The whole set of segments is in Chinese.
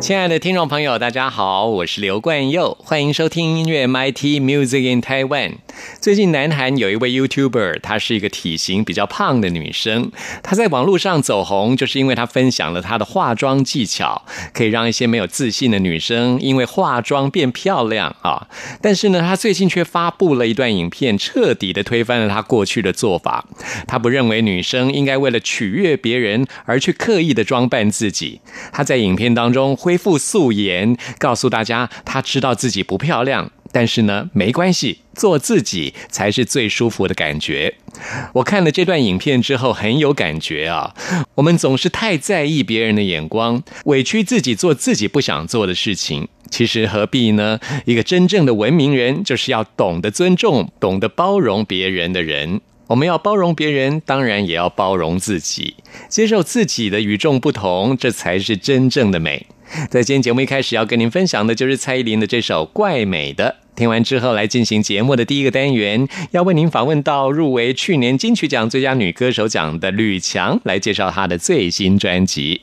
亲爱的听众朋友，大家好，我是刘冠佑，欢迎收听音乐 MIT Music in Taiwan。最近南韩有一位 YouTuber，她是一个体型比较胖的女生，她在网络上走红，就是因为她分享了她的化妆技巧，可以让一些没有自信的女生因为化妆变漂亮啊。但是呢，她最近却发布了一段影片，彻底的推翻了她过去的做法。她不认为女生应该为了取悦别人而去刻意的装扮自己。她在影片当中会恢复素颜，告诉大家她知道自己不漂亮。但是呢，没关系，做自己才是最舒服的感觉。我看了这段影片之后很有感觉啊。我们总是太在意别人的眼光，委屈自己做自己不想做的事情。其实何必呢？一个真正的文明人，就是要懂得尊重、懂得包容别人的人。我们要包容别人，当然也要包容自己，接受自己的与众不同，这才是真正的美。在今天节目一开始要跟您分享的就是蔡依林的这首《怪美的》。听完之后，来进行节目的第一个单元，要为您访问到入围去年金曲奖最佳女歌手奖的吕强，来介绍她的最新专辑。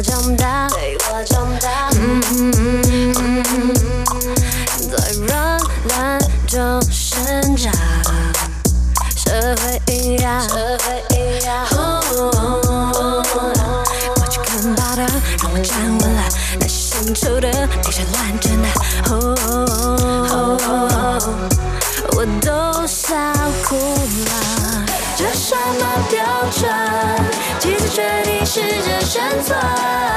我长大，被我长大。嗯嗯嗯嗯嗯，在软烂中生长，社会阴阳，社会阴阳。我去看报道，让我站稳了，内心深处的生存？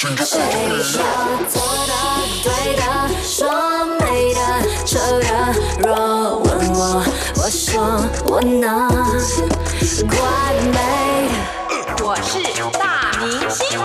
谁说做的、对的、说美的、丑的？若问我，我说我呢，怪美的。我是大明星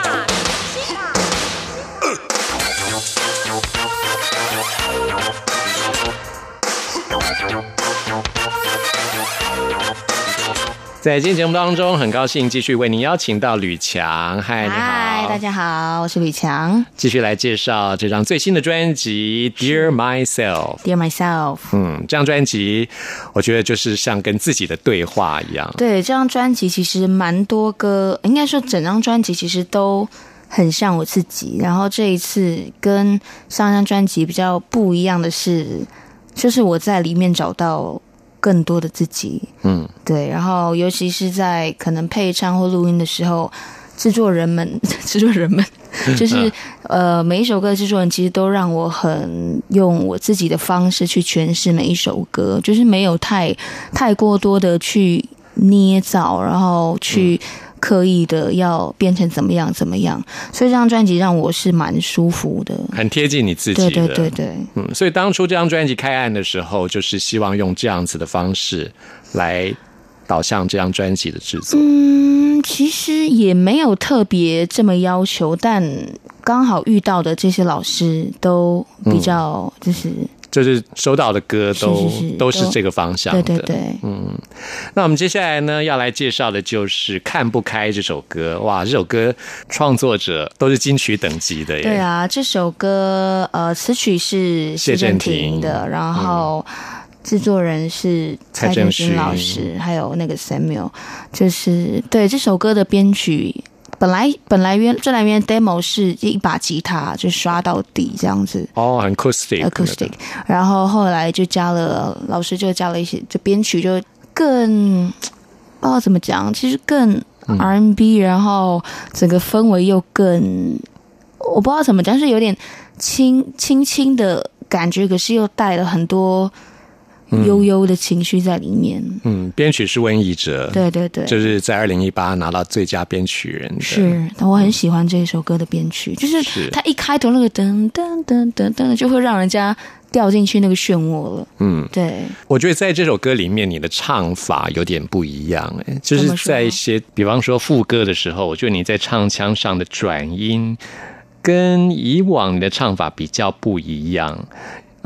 在今天节目当中，很高兴继续为您邀请到吕强。嗨，你好，嗨，大家好，我是吕强。继续来介绍这张最新的专辑《Dear Myself》。Dear myself，嗯，这张专辑我觉得就是像跟自己的对话一样。对这张专辑其实蛮多歌，应该说整张专辑其实都很像我自己。然后这一次跟上一张专辑比较不一样的是，就是我在里面找到更多的自己。嗯，对，然后尤其是在可能配唱或录音的时候，制作人们，制作人们，就是呃，每一首歌的制作人其实都让我很用我自己的方式去诠释每一首歌，就是没有太太过多的去捏造，然后去刻意的要变成怎么样怎么样，所以这张专辑让我是蛮舒服的。很贴近你自己对的。对对对，嗯，所以当初这张专辑开案的时候，就是希望用这样子的方式来导向这张专辑的制作。嗯，其实也没有特别这么要求，但刚好遇到的这些老师都比较就是、就是收到的歌都都是这个方向的。对对对，那我们接下来呢要来介绍的就是《看不开》这首歌。哇，这首歌创作者都是金曲等级的耶。对啊，这首歌呃词曲是谢谢震震廷廷的，然后。制作人是蔡正蔡正勋勋老师，还有那个 Samuel，就是对这首歌的编曲，本来本来原这两边 demo 是一把吉他就刷到底这样子，哦，很 acoustic。acoustic，然后后来就加了老师就加了一些，就编曲就更不知道怎么讲，其实更 R&B，、然后整个氛围又更我不知道怎么讲，是有点轻轻轻的感觉，可是又带了很多悠悠的情绪在里面。嗯，编曲是温怡哲。。对对对，就是在二零一八拿到最佳编曲人的。是，但我很喜欢这首歌的编曲，就是是它一开头那个噔噔噔噔噔，就会让人家掉进去那个漩涡了。嗯，对，我觉得在这首歌里面，你的唱法有点不一样，哎，就是在一些，比方说副歌的时候，我觉得你在唱腔上的转音跟以往你的唱法比较不一样。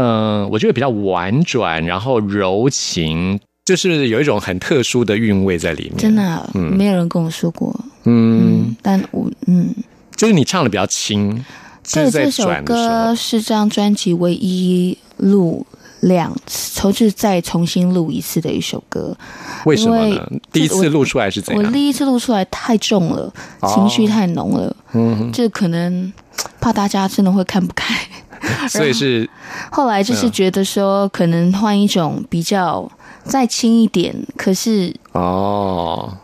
嗯、我觉得比较婉转，然后柔情，就是有一种很特殊的韵味在里面。真的啊、没有人跟我说过。嗯，嗯，但我嗯，就是你唱的比较轻，这这首歌是这张专辑唯一录两次，重是再重新录一次的一首歌。为什么因呢为？第一次录出来是怎样？我第一次录出来太重了，哦情绪太浓了，嗯，这可能怕大家真的会看不开。所以是后来就是觉得说，可能换一种比较再轻一点，可是哦，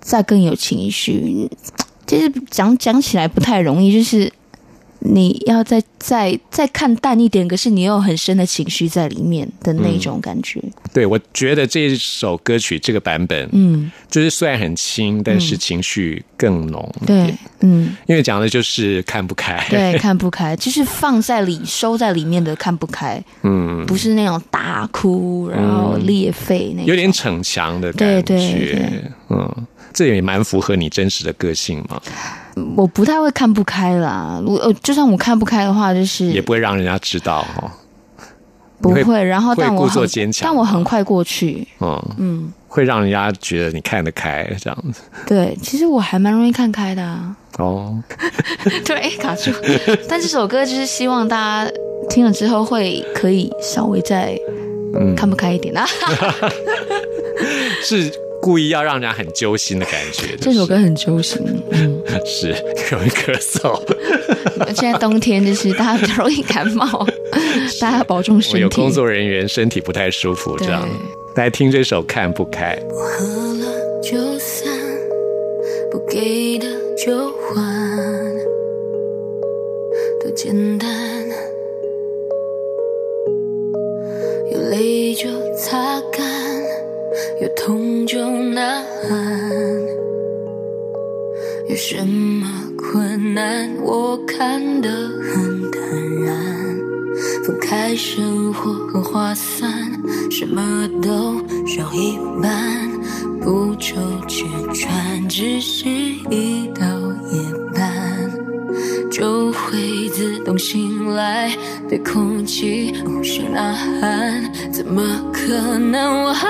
再更有情绪。其实讲讲起来不太容易，就是你要再再再看淡一点，可是你又有很深的情绪在里面的那种感觉。对，我觉得这首歌曲这个版本，嗯，就是虽然很轻，但是情绪更浓一对，，嗯，因为讲的就是看不开。对，看不开，就是放在里收在里面的看不开，嗯，不是那种大哭然后裂肺那种，有点逞强的感觉。对对对。嗯，这也蛮符合你真实的个性嘛，我不太会看不开啦。我呃就算我看不开的话，就是也不会让人家知道哦。不会，然后但我但我很快过去。嗯，嗯，会让人家觉得你看得开这样子。对，其实我还蛮容易看开的、啊。哦，对，卡住。但这首歌就是希望大家听了之后会可以稍微再嗯，看不开一点啊。是故意要让人家很揪心的感觉。这首歌很揪心，嗯，是容易咳嗽。现在冬天就是大家比较容易感冒，大家要保重身体。有工作人员身体不太舒服，这样来听这首《看不开》。喝了就散，不给的就还，多简单。有泪就擦干，有痛就呐喊。有什么困难，我看得很坦然。分开生活很划算，什么都少一半，不愁吃穿，只是一到夜半就会自动醒来，对空气无声呐喊，怎么可能我还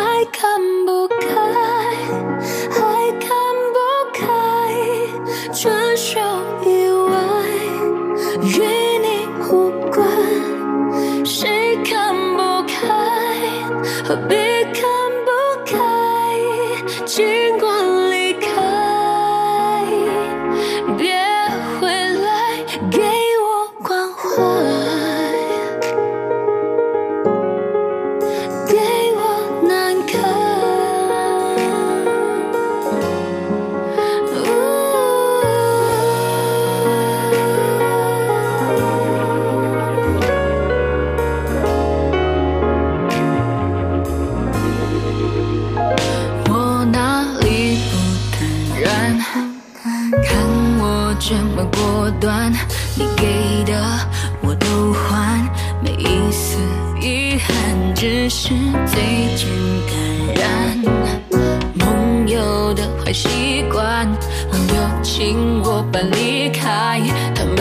请我搬离开，他们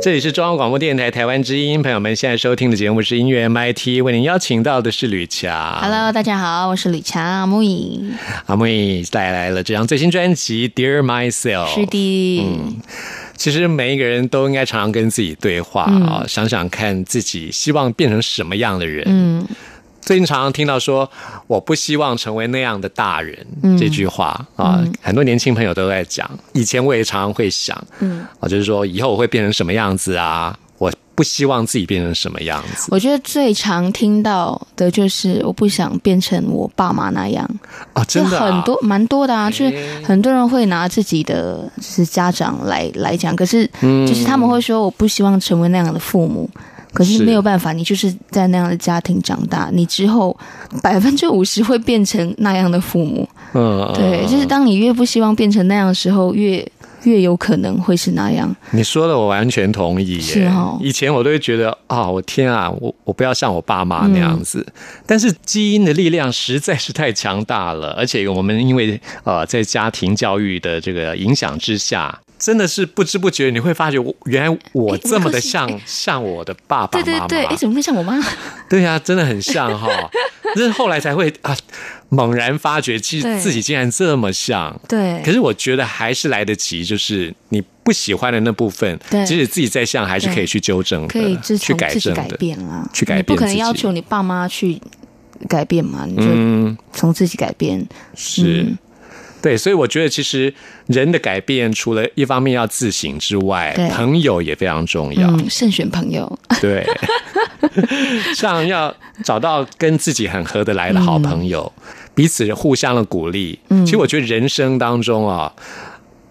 这里是中央广播电台台湾之音，朋友们现在收听的节目是音乐 MIT，为您邀请到的是吕强。Hello，大家好，我是吕强阿木影，阿木影带来了这张最新专辑《Dear Myself》。是的，嗯其实每一个人都应该常常跟自己对话啊、想想看自己希望变成什么样的人。嗯，最近常常听到说“我不希望成为那样的大人”这句话啊，很多年轻朋友都在讲。以前我也常常会想，嗯，啊，就是说以后我会变成什么样子啊？我不希望自己变成什么样子我觉得最常听到的就是我不想变成我爸妈那样，啊！真的、很多蛮多的啊，就是很多人会拿自己的就是家长来来讲，可是就是他们会说我不希望成为那样的父母。可是是没有办法，你就是在那样的家庭长大，你之后百分之五十会变成那样的父母。嗯，对，就是当你越不希望变成那样的时候，越越有可能会是那样。你说的我完全同意耶。是哦以前我都会觉得啊、我天啊，我我不要像我爸妈那样子。嗯但是基因的力量实在是太强大了，而且我们因为呃在家庭教育的这个影响之下。真的是不知不觉，你会发觉我原来我哎这么的像哎像我的爸爸妈妈，对对对，哎，怎么会像我妈？对呀、真的很像哈。但是后来才会啊，猛然发觉，其实自己竟然这么像。对，可是我觉得还是来得及，就是你不喜欢的那部分，对即使自己再像，还是可以去纠正的，可以自去改改正的。变啦，去改你不可能要求你爸妈去改变嘛，你就嗯，从自己改变。是。嗯对，所以我觉得其实人的改变，除了一方面要自省之外，朋友也非常重要。嗯，慎选朋友。对，像要找到跟自己很合得来的好朋友，彼此互相的鼓励。嗯其实我觉得人生当中啊，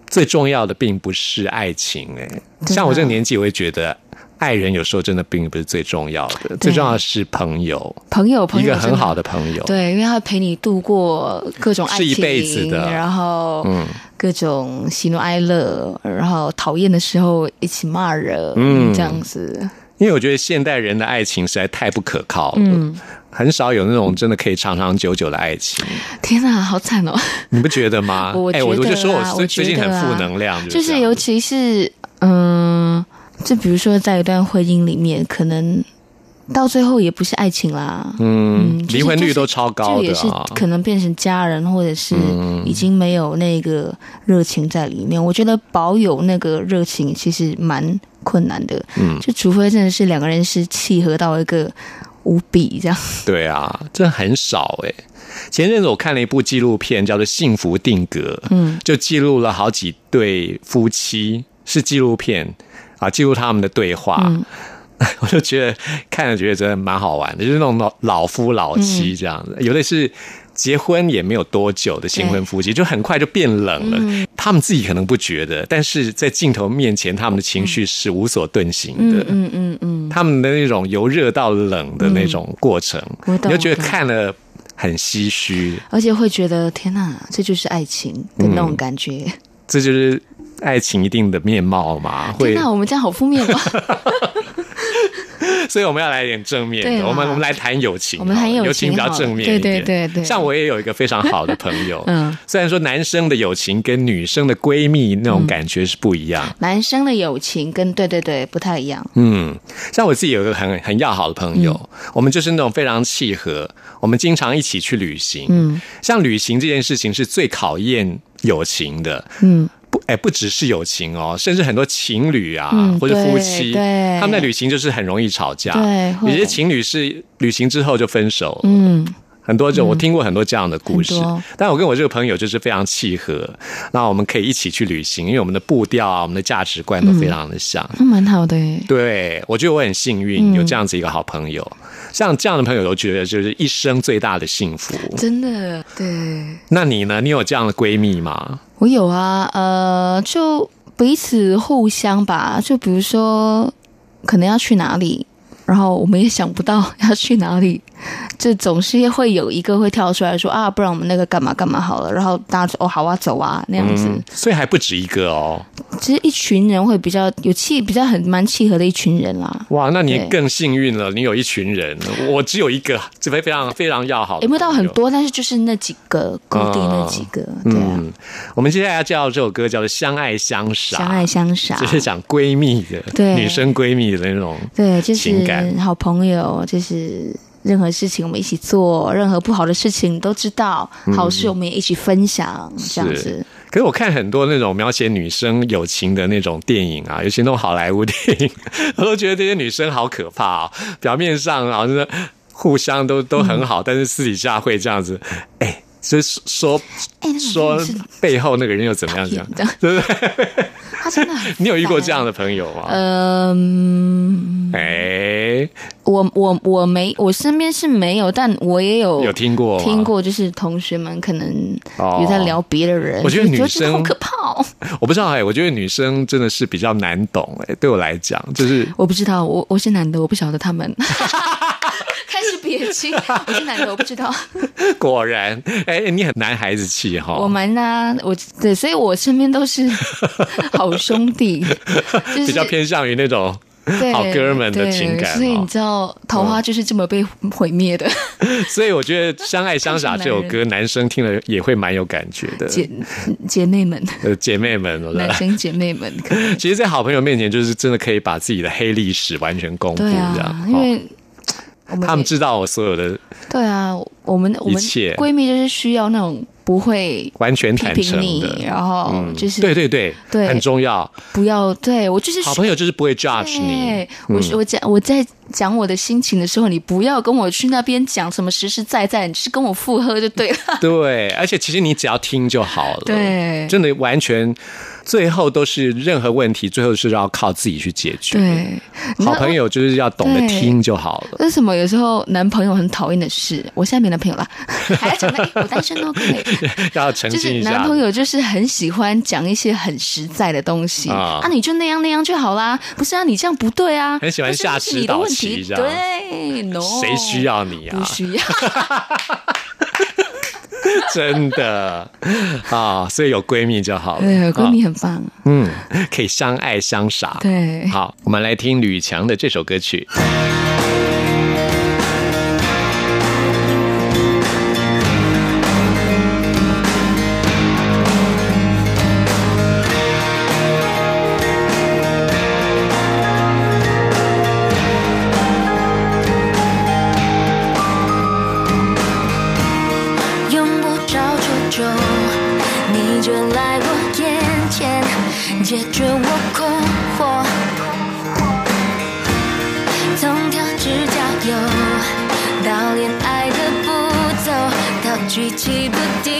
最重要的并不是爱情、哎，啊像我这个年纪，我会觉得爱人有时候真的并不是最重要的，最重要的是朋友，朋友朋友一个很好的朋友。对，因为他陪你度过各种爱情，是一辈子的然后嗯各种喜怒哀乐，然后讨厌的时候一起骂人，嗯这样子。因为我觉得现代人的爱情实在太不可靠了，嗯很少有那种真的可以长长久久的爱情，天哪，好惨哦！你不觉得吗？哎，我觉得我我就说我最最近很负能量，就是尤其是嗯，就比如说在一段婚姻里面，可能到最后也不是爱情啦，嗯，就是离婚率都超高就也是。可能变成家人，或者是嗯已经没有那个热情在里面。我觉得保有那个热情其实蛮困难的，嗯，就除非真的是两个人是契合到一个无比这样。对啊，这很少哎。前阵子我看了一部纪录片，叫做《幸福定格》，嗯，就记录了好几对夫妻，是纪录片啊，记录他们的对话。嗯 我就觉得看了觉得真的蛮好玩的，就是那种老老夫老妻这样子，有的是结婚也没有多久的新婚夫妻，就很快就变冷了。他们自己可能不觉得，但是在镜头面前，他们的情绪是无所遁形的。嗯嗯嗯，他们的那种由热到冷的那种过程，你就觉得看了很唏嘘。而且会觉得天哪，这就是爱情的那种感觉。这就是爱情一定的面貌嘛？会天，哪，我们这样好负面吗。所以我们要来点正面的。对我们我们来谈友情，我们谈友友情比较正面一点。对对对对像我也有一个非常好的朋友，嗯，虽然说男生的友情跟女生的闺蜜那种感觉是不一样。男生的友情跟对对对不太一样。嗯，像我自己有一个很很要好的朋友，嗯我们就是那种非常契合，我们经常一起去旅行。嗯像旅行这件事情是最考验友情的。嗯，不，哎，不只是友情哦，甚至很多情侣啊，嗯或者夫妻，对他们在旅行就是很容易吵架。对有些情侣是旅行之后就分手，嗯，很多这、我听过很多这样的故事。但我跟我这个朋友就是非常契合，那我们可以一起去旅行，因为我们的步调啊，我们的价值观都非常的像。那蛮好的耶。对，我觉得我很幸运有这样子一个好朋友，像这样的朋友，都觉得就是一生最大的幸福。真的，对那你呢？你有这样的闺蜜吗？我有啊，呃，就彼此互相吧，就比如说可能要去哪里，然后我们也想不到要去哪里，就总是会有一个会跳出来说啊，不然我们那个干嘛干嘛好了，然后大家说哦好啊走啊那样子，嗯，所以还不止一个哦。其实一群人会比较有契，比较很蛮契合的一群人啦。哇，那你更幸运了，你有一群人，我只有一个，这非非常非常要好没有到很。多，但是就是那几个固定那几个，对啊，嗯，我们接下来要介绍这首歌叫做《相爱相杀》，相爱相杀，就是讲闺蜜的，对女生闺蜜的那种。对，就是好朋友，就是任何事情我们一起做，任何不好的事情都知道，好事我们也一起分享，这样子。可是我看很多那种描写女生友情的那种电影啊，尤其那种好莱坞电影，我都觉得这些女生好可怕哦。表面上好像是互相都都很好，但是私底下会这样子，哎，就是说说背后那个人又怎么样这样，对不对？他真的很 你有遇过这样的朋友吗？嗯，哎，我我我没，我身边是没有，但我也有有听过听过，就是同学们可能哦有在聊别的人，我觉得女就觉得好生可怕哦。我不知道哎，我觉得女生真的是比较难懂哎，对我来讲就是我不知道，我我是男的，我不晓得他们。开始撇清，我是男的，我不知道。果然，哎，你很男孩子气哈。我蛮啊，我对，所以我身边都是 好兄弟，就是比较偏向于那种好哥们的情感所以哦你知道，桃花就是这么被毁灭的。所以我觉得《相爱相傻》这首歌，男生听了也会蛮有感觉的。姐姐妹们，呃，姐妹们，男生姐妹们，其实，在好朋友面前，就是真的可以把自己的黑历史完全公布，对这样啊，。因哦为他们知道我所有的对啊，我们我们闺蜜就是需要那种不会完全批坦诚评你，的，然后嗯。就是对对对，对。很重要。不要对我就是好朋友就是不会 judge 你。对，，我是我在我在讲我的心情的时候，你不要跟我去那边讲什么实实在在，你是跟我附和就对了。对，而且其实你只要听就好了。对真的完全，最后都是任何问题，最后是要靠自己去解决。，对，好朋友就是要懂得听就好了。为什么有时候男朋友很讨厌的事？我现在没男朋友了，还要讲到、哎我单身哦，可以。要澄就是清一下。男朋友就是很喜欢讲一些很实在的东西啊啊你就那样那样就好啦，不是啊，你这样不对啊，很喜欢下指导对，no，谁需要你啊不？需要，真的啊，所以有闺蜜就好了。对，闺蜜啊很棒，嗯，可以相爱相杀。对，好，我们来听吕强的这首歌曲。treat you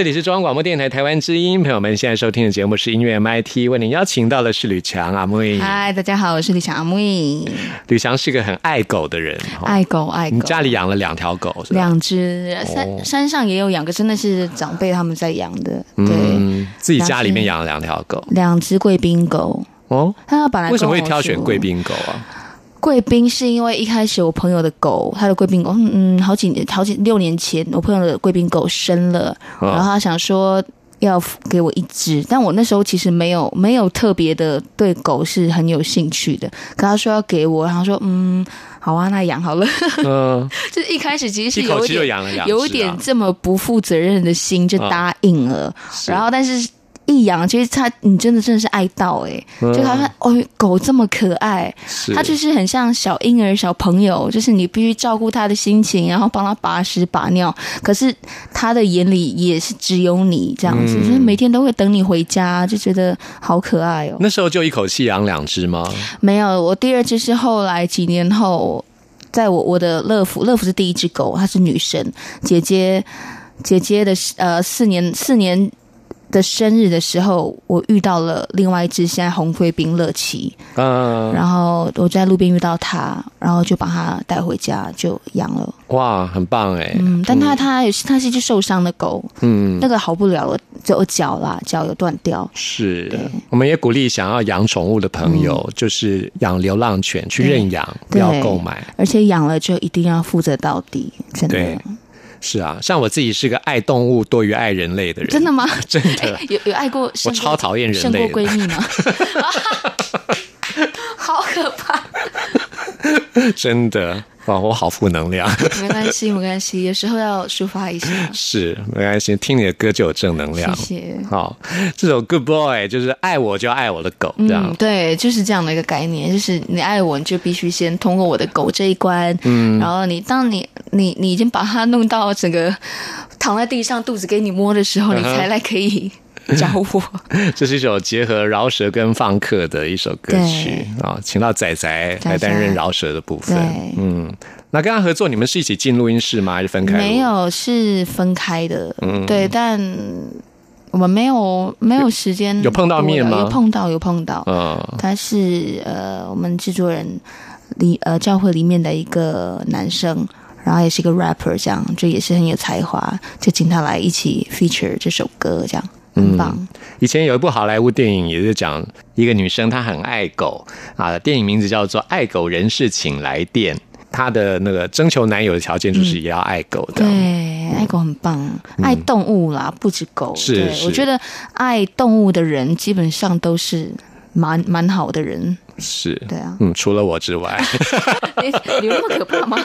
这里是中央广播电台台湾之音，朋友们现在收听的节目是音乐 MIT，为您邀请到的是吕强阿妹。嗨，大家好，我是吕强阿木，吕强是个很爱狗的人，哦爱狗爱狗。你家里养了两条狗是吧？两只哦山山上也有养，个真的是长辈他们在养的，对，嗯，自己家里面养了两条狗两只贵宾狗。哦。他本来为什么会挑选贵？宾狗啊？贵宾是因为一开始我朋友的狗，他的贵宾狗，嗯嗯，好几年，好几六年前，我朋友的贵宾狗生了，哦然后他想说要给我一只，但我那时候其实没有没有特别的对狗是很有兴趣的，可他说要给我，然后说嗯，好啊，那养好了，嗯，就是一开始其实一口气就是有一点养了养啊。有一点这么不负责任的心就答应了，是。然后但是。一养，其实它你真的真的是爱到哎、就好像哦，狗这么可爱，它就是很像小婴儿、小朋友，就是你必须照顾它的心情，然后帮它把屎把尿。可是它的眼里也是只有你这样子，就是每天都会等你回家，就觉得好可爱哦。那时候就一口气养两只吗？没有，我第二只是后来几年后，在我我的乐福，乐福是第一只狗，它是女生，姐姐姐姐的呃四年四年的生日的时候，我遇到了另外一只现在红贵宾乐奇，嗯，然后我在路边遇到它，然后就把它带回家就养了，哇，很棒哎，嗯，但它它也是它是一只受伤的狗，嗯，那个好不了了，只有脚啦，脚有断掉，是，我们也鼓励想要养宠物的朋友，就是养流浪犬去认养，不要购买。而且养了就一定要负责到底，真的。对。是啊，像我自己是个爱动物多于爱人类的人，真的吗？真的，有有爱过我超讨厌人胜过。闺蜜吗？好可怕！真的，哇，我好负能量。没关系，没关系，有时候要抒发一下。是，没关系，听你的歌就有正能量。谢谢。好，这首 Good Boy 就是爱我就爱我的狗，这样嗯，。对，就是这样的一个概念，就是你爱我，你就必须先通过我的狗这一关，嗯，然后你当你你你已经把它弄到整个躺在地上，肚子给你摸的时候，你才来可以 找我。这是一首结合饶舌跟放克的一首歌曲啊，请到仔仔来担任饶舌的部分。嗯，那跟他合作，你们是一起进录音室吗？还是分开录？没，有，是分开的，嗯对，但我们没有没有时间有碰到面吗有碰到，有碰到。嗯，他是呃，我们制作人里呃教会里面的一个男生，然后也是一个 rapper，这样就也是很有才华，就请他来一起 feature 这首歌，这样很棒。以前有一部好莱坞电影，也是讲一个女生她很爱狗啊，电影名字叫做《爱狗人士请来电》。她的那个征求男友的条件就是也要爱狗的。对，爱狗很棒，爱动物啦，不止狗。是是我觉得爱动物的人基本上都是蛮蛮好的人。是，对啊嗯，除了我之外，你你有那么可怕吗？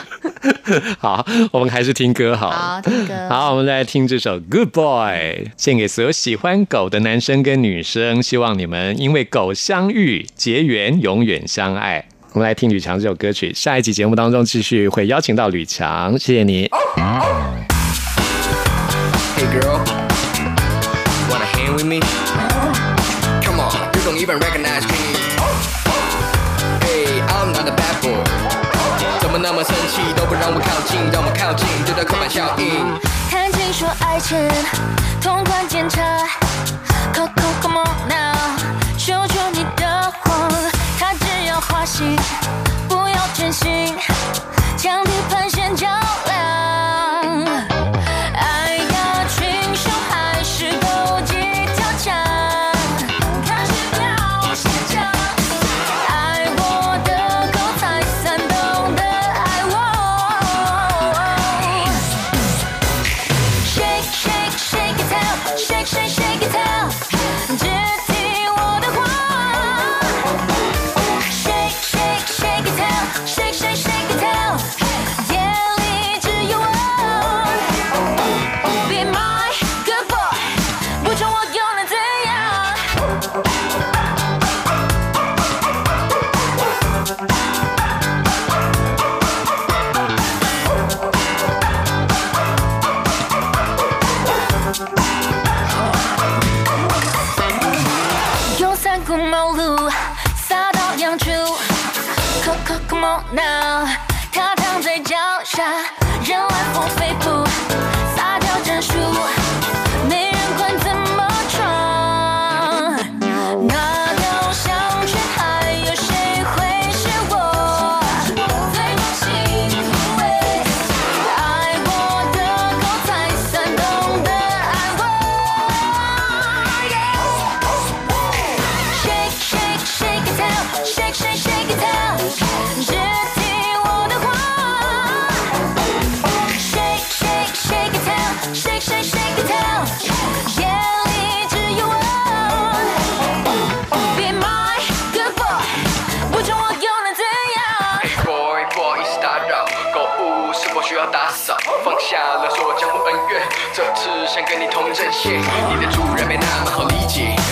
好，我们还是听歌好了。好，听歌。好，我们来听这首《Good Boy》，献给所有喜欢狗的男生跟女生，希望你们因为狗相遇结缘，永远相爱。我们来听吕强这首歌曲，下一集节目当中继续会邀请到吕强，谢谢你。Hey girl, 都不让我靠近，让我靠近就叫刻板效应。谈情说爱情，通关检查。Come come come on now，求求你的谎，他只要花心，不要真心，现。你的主人没那么好理解。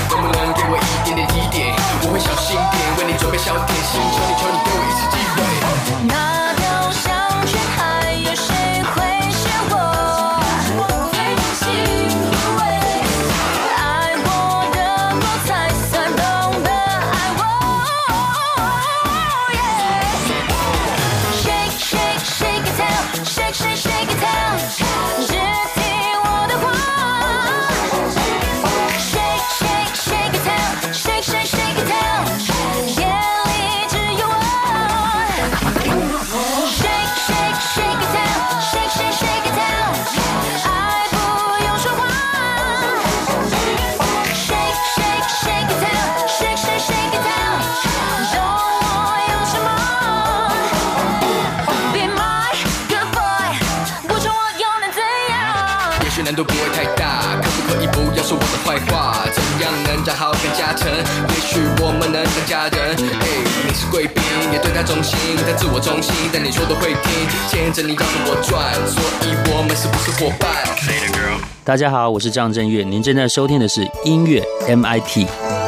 也对他忠心，在自我中心，但你说的会听，牵着你绕着我转，所以我们是不是伙伴？大家好，我是张震岳，您正在收听的是音乐 MIT。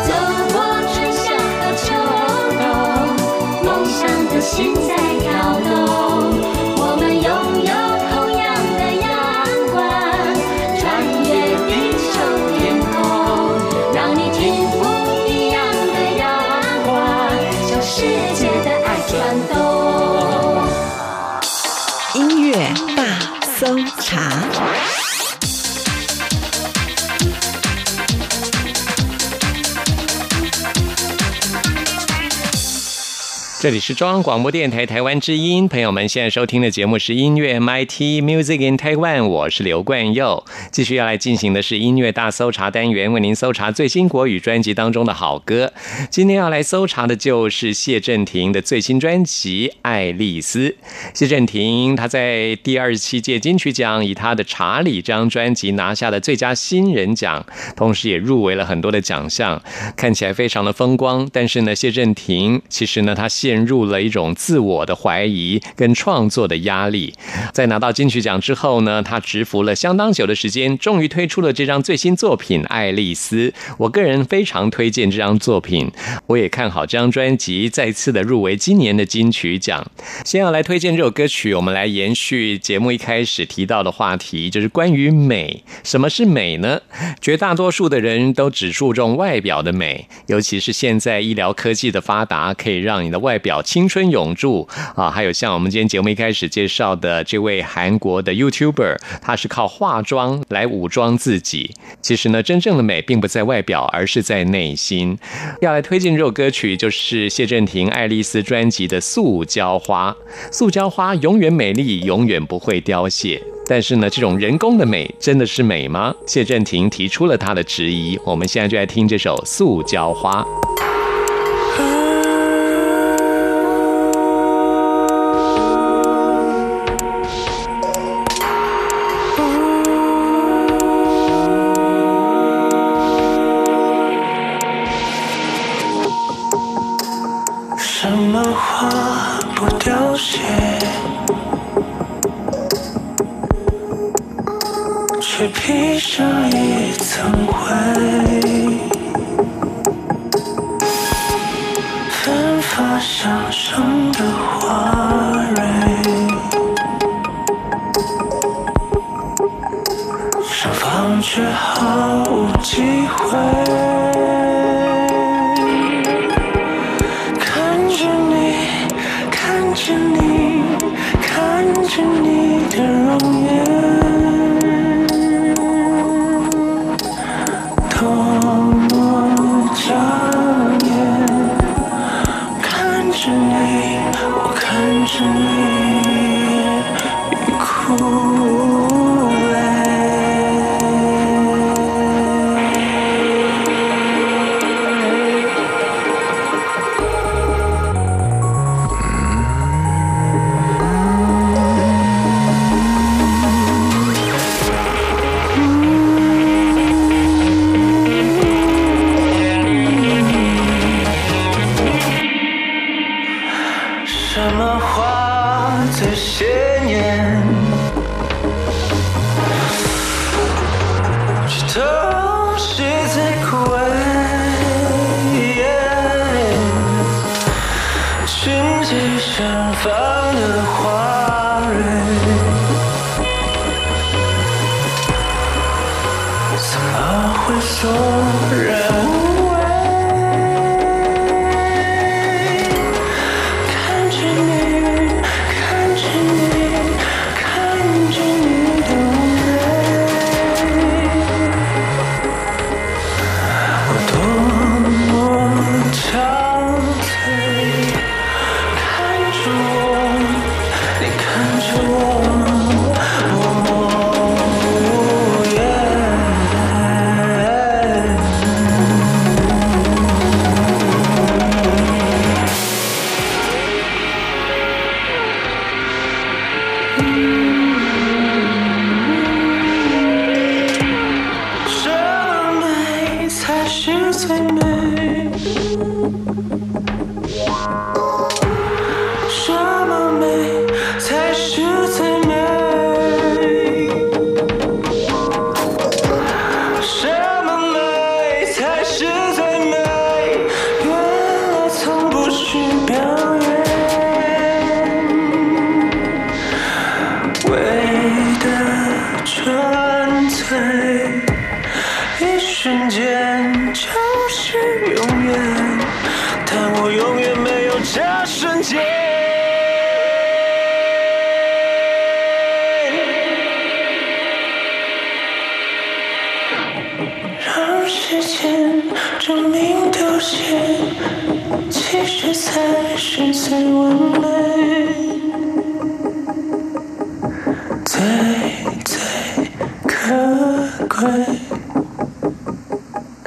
这里是中央广播电台台湾之音，朋友们现在收听的节目是音乐 MIT Music in Taiwan，我是刘冠佑。继续要来进行的是音乐大搜查单元，为您搜查最新国语专辑当中的好歌。今天要来搜查的就是谢震廷的最新专辑《爱丽丝》。谢震廷他在第二十七届金曲奖以他的《查理》这张专辑拿下了最佳新人奖，同时也入围了很多的奖项，看起来非常的风光。但是呢，谢震廷其实呢，他现陷入了一种自我的怀疑跟创作的压力。在拿到金曲奖之后呢，他蛰伏了相当久的时间，终于推出了这张最新作品《爱丽丝》。我个人非常推荐这张作品，我也看好这张专辑再次的入围今年的金曲奖。先要来推荐这首歌曲，我们来延续节目一开始提到的话题，就是关于美。什么是美呢？绝大多数的人都只注重外表的美，尤其是现在医疗科技的发达，可以让你的外表青春永驻啊。还有像我们今天节目一开始介绍的这位韩国的 YouTuber，他是靠化妆来武装自己。其实呢，真正的美并不在外表，而是在内心。要来推荐这首歌曲，就是谢震廷《爱丽丝》专辑的《塑胶花》。塑胶花永远美丽，永远不会凋谢。但是呢，这种人工的美真的是美吗？谢震廷提出了他的质疑。我们现在就来听这首《塑胶花》。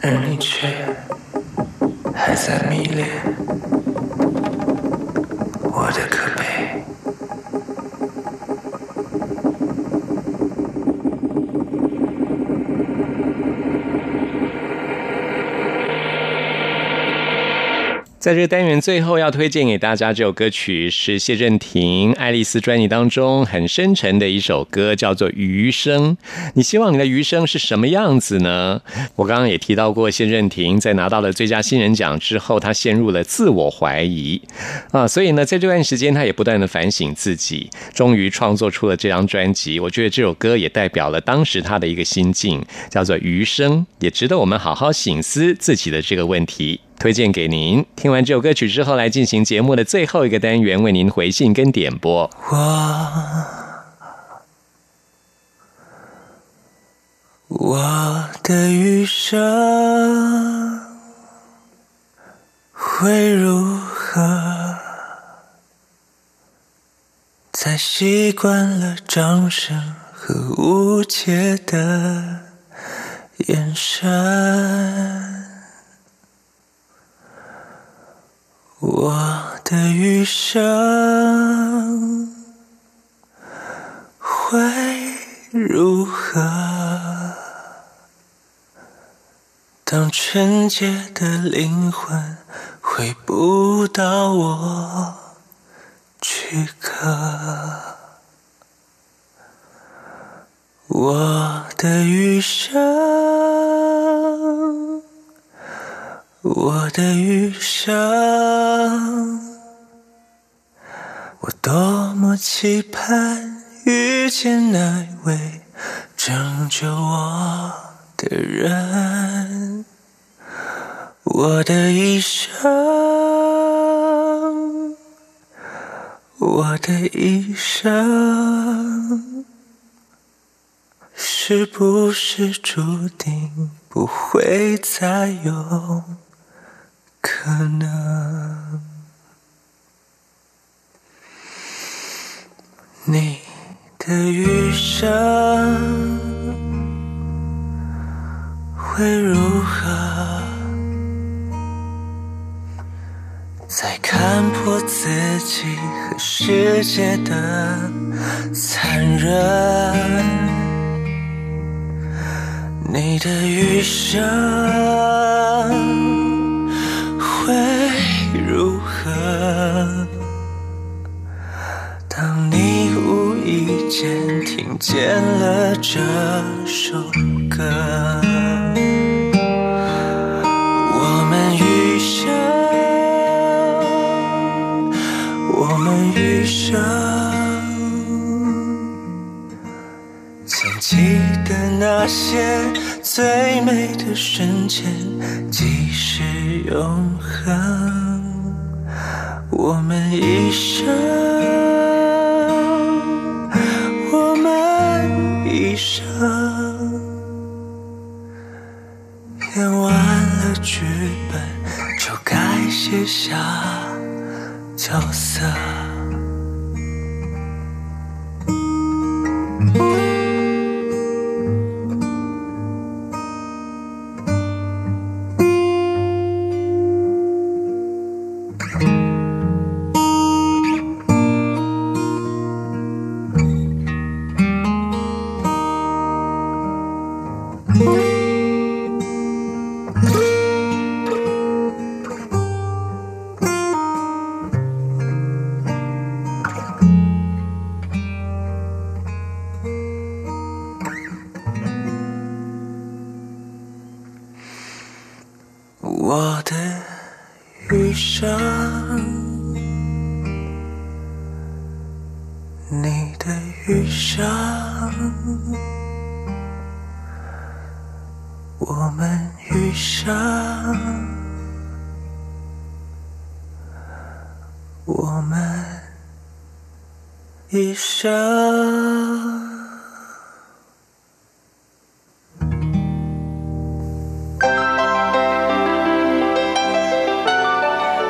而你却还在迷恋在这个单元最后要推荐给大家这首歌曲是谢震廷《爱丽丝》专辑当中很深沉的一首歌，叫做《余生》。你希望你的余生是什么样子呢？我刚刚也提到过，谢震廷在拿到了最佳新人奖之后，他陷入了自我怀疑啊，所以呢，在这段时间他也不断的反省自己，终于创作出了这张专辑。我觉得这首歌也代表了当时他的一个心境，叫做《余生》，也值得我们好好醒思自己的这个问题。推荐给您。听完这首歌曲之后，来进行节目的最后一个单元，为您回信跟点播。我我的余生会如何？在习惯了掌声和无解的眼神，我的余生会如何？当纯洁的灵魂回不到我躯壳，我的余生，我的余生，我多么期盼遇见那位拯救我的人，我的一生，我的一生，是不是注定不会再有？可能？你的余生。会如何？在看破自己和世界的残忍，你的余生这首我的余生，你的余生，我们余生，我们一生。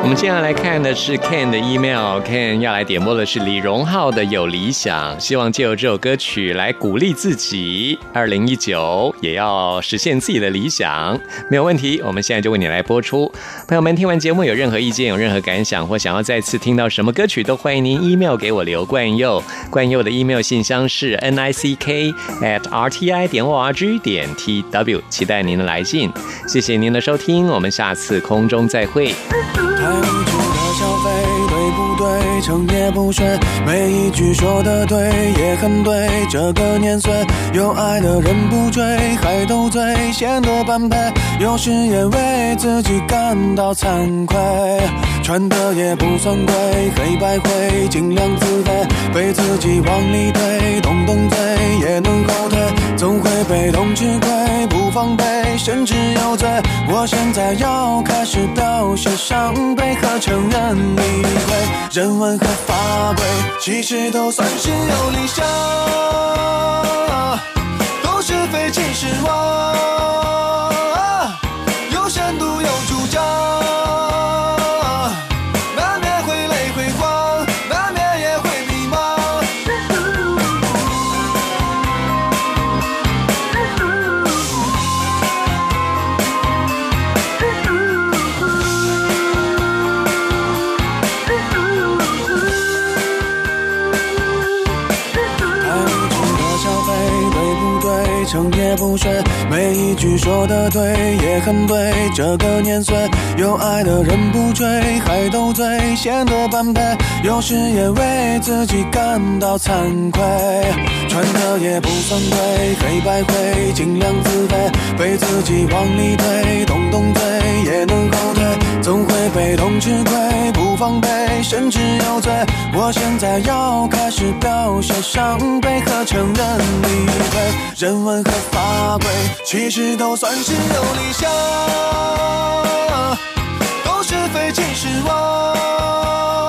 我们接下来看的是 Ken 的 email，Ken 要来点播的是李荣浩的《有理想》，希望借由这首歌曲来鼓励自己，二零一九也要实现自己的理想，没有问题。我们现在就为你来播出。朋友们，听完节目有任何意见、有任何感想，或想要再次听到什么歌曲，都欢迎您 email 给我刘冠佑。冠佑的 email 信箱是 n i c k at r t i 点 o r g 点 t w，期待您的来信。谢谢您的收听，我们下次空中再会。太理智的消费，对不对？成也不睡，每一句说的对，也很对。这个年岁，有爱的人不追，还斗嘴，显得般配。有时也为自己感到惭愧，穿的也不算贵，黑白灰，尽量自卑，被自己往里推，动动嘴也能后退，总会被动吃亏，不防备，甚至有罪。我现在要开始表现伤悲和承认理亏，人文和法规其实都算是有理想，都是非其实妄，有深度有主张，句说的对，也很对。这个年岁，有爱的人不追，还斗嘴，显得般配。有时也为自己感到惭愧，穿的也不算贵，黑白灰，尽量自卑，被自己往里推，动动嘴也能后退，总会被动吃亏，不防备，甚至有罪。我现在要开始表现伤悲和承认理亏，人文和法规其实都算是有理想，都是非其实我，